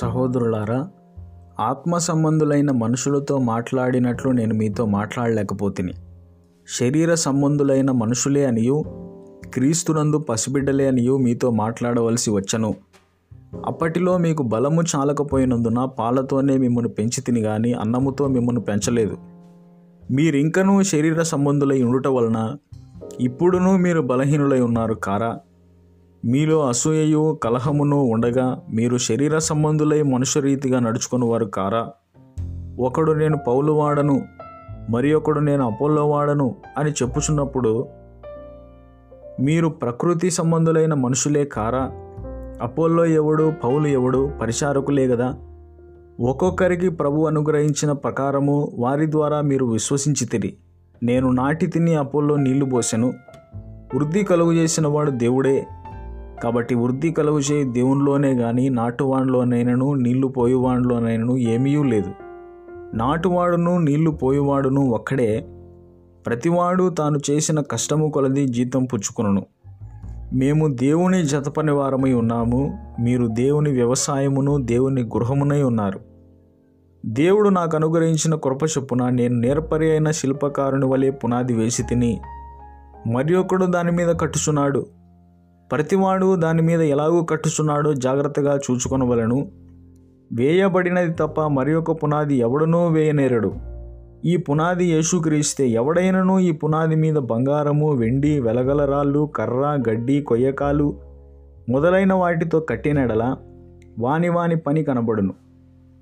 సహోదరులారా ఆత్మ సంబంధులైన మనుషులతో మాట్లాడినట్లు నేను మీతో మాట్లాడలేకపోతిని. శరీర సంబంధులైన మనుషులే అనియు క్రీస్తునందు పసిబిడ్డలే అనియు మీతో మాట్లాడవలసి వచ్చను. అప్పటిలో మీకు బలము చాలకపోయినందున పాలతోనే మిమ్మల్ని పెంచి తిని గాని అన్నముతో మిమ్మల్ని పెంచలేదు. మీరింకనూ శరీర సంబంధులై ఉండుట వలన ఇప్పుడునూ మీరు బలహీనులై ఉన్నారు కారా? మీలో అసూయయు కలహమును ఉండగా మీరు శరీర సంబంధులై మనుషరీతిగా నడుచుకుని వారు కారా? ఒకడు నేను పౌలు వాడను మరి ఒకడు నేను అపోలోవాడను అని చెప్పుచున్నప్పుడు మీరు ప్రకృతి సంబంధులైన మనుషులే కారా? అపోల్లో ఎవడు పౌలు ఎవడు పరిచారకులే కదా ఒక్కొక్కరికి ప్రభు అనుగ్రహించిన ప్రకారము వారి ద్వారా మీరు విశ్వసించితిరి నేను నాటి తిని అపోల్లో నీళ్ళు పోసెను. వృద్ధి కలుగు చేసిన వాడు దేవుడే కాబట్టి వృద్ధి కలుగు చేయి దేవునిలోనే కానీ నాటువాడిలోనైనను నీళ్ళు పోయేవాడిలోనైనను ఏమీ లేదు. నాటువాడును నీళ్ళు పోయేవాడును ఒక్కడే. ప్రతివాడు తాను చేసిన కష్టము కొలది జీతం పుచ్చుకొనును. మేము దేవుని జతపని వారమై ఉన్నాము. మీరు దేవుని వ్యవసాయమును దేవుని గృహమునై ఉన్నారు. దేవుడు నాకు అనుగ్రహించిన కృప చొప్పున నేను నేర్పరి అయిన శిల్పకారుని వలె పునాది వేసి తిని మరి ఒకడు దాని మీద కట్టుచున్నాడు. ప్రతివాడు దాని మీద ఎలాగూ కట్టుచున్నాడో జాగ్రత్తగా చూచుకొనవలను. వేయబడినది తప్ప మరి ఒక పునాది ఎవడనూ వేయనేరడు. ఈ పునాది యేసుక్రీస్తే ఎవడైనను ఈ పునాది మీద బంగారము వెండి వెలగలరాళ్ళు కర్ర గడ్డి కొయ్యకాలు మొదలైన వాటితో కట్టినడల వాని వాని పని కనబడును.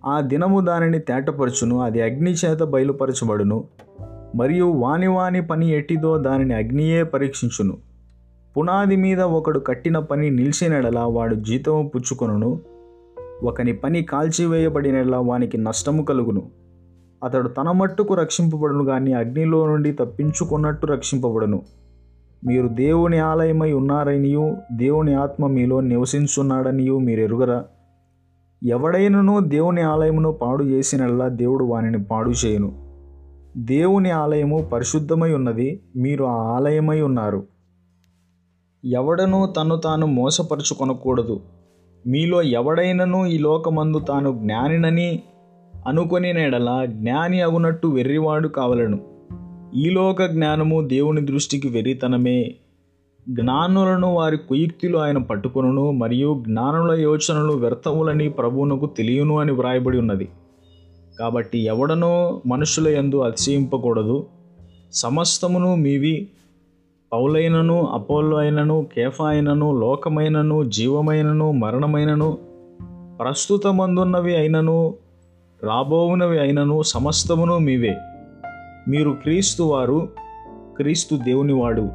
ఆ దినము దానిని తేటపరచును అది అగ్ని చేత బయలుపరచబడును మరియు వాని వాని పని ఎట్టిదో దానిని అగ్నియే పరీక్షించును. పునాది మీద ఒకడు కట్టిన పని నిలిచినడలా వాడు జీతము పుచ్చుకొనును. ఒకని పని కాల్చివేయబడినలా వానికి నష్టము కలుగును. అతడు తన మట్టుకు రక్షింపబడును కానీ అగ్నిలో నుండి తప్పించుకున్నట్టు రక్షింపబడును. మీరు దేవుని ఆలయమై ఉన్నారనియు దేవుని ఆత్మ మీలో నివసించున్నాడనియు మీరు ఎరుగరా ఎవడైనను దేవుని ఆలయమును పాడు చేసినల్లా దేవుడు వానిని పాడు చేయను. దేవుని ఆలయము పరిశుద్ధమై ఉన్నది మీరు ఆ ఆలయమై ఉన్నారు. ఎవడనూ తను తాను మోసపరుచుకొనకూడదు. మీలో ఎవడైనను ఈ లోకమందు తాను జ్ఞానినని అనుకొని నేడలా జ్ఞాని అగునట్టు వెర్రివాడు కావలను. ఈలోక జ్ఞానము దేవుని దృష్టికి వెర్రితనమే. జ్ఞానులను వారి కుయుక్తులు ఆయన పట్టుకొనును మరియు జ్ఞానుల యోచనలు వ్యర్థములని ప్రభువునకు తెలియను అని వ్రాయబడి ఉన్నది. కాబట్టి ఎవడనో మనుషుల యందు అతిశయింపకూడదు. సమస్తమును మీవి పౌలైనను అపోల్లో అయినను కేఫా అయినను లోకమైనను జీవమైనను మరణమైనను ప్రస్తుతమందున్నవి అయినను రాబోవునవి అయినను సమస్తమును మీవే. మీరు క్రీస్తు వారు క్రీస్తు దేవునివాడు.